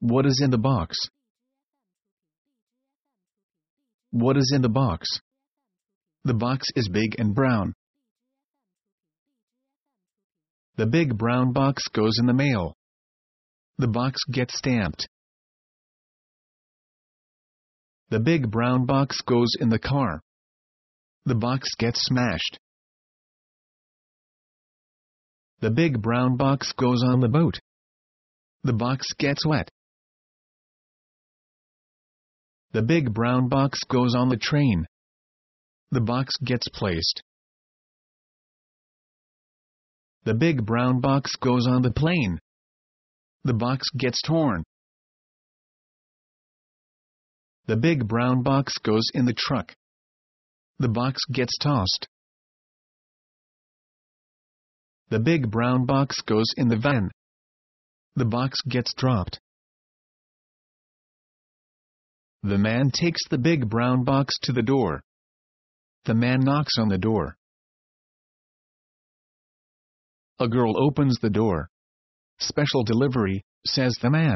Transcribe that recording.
What is in the box? What is in the box? The box is big and brown. The big brown box goes in the mail. The box gets stamped. The big brown box goes in the car. The box gets smashed. The big brown box goes on the boat. The box gets wet. The big brown box goes on the train. The box gets placed. The big brown box goes on the plane. The box gets torn. The big brown box goes in the truck. The box gets tossed. The big brown box goes in the van. The box gets dropped. The man takes the big brown box to the door. The man knocks on the door. A girl opens the door. Special delivery, says the man.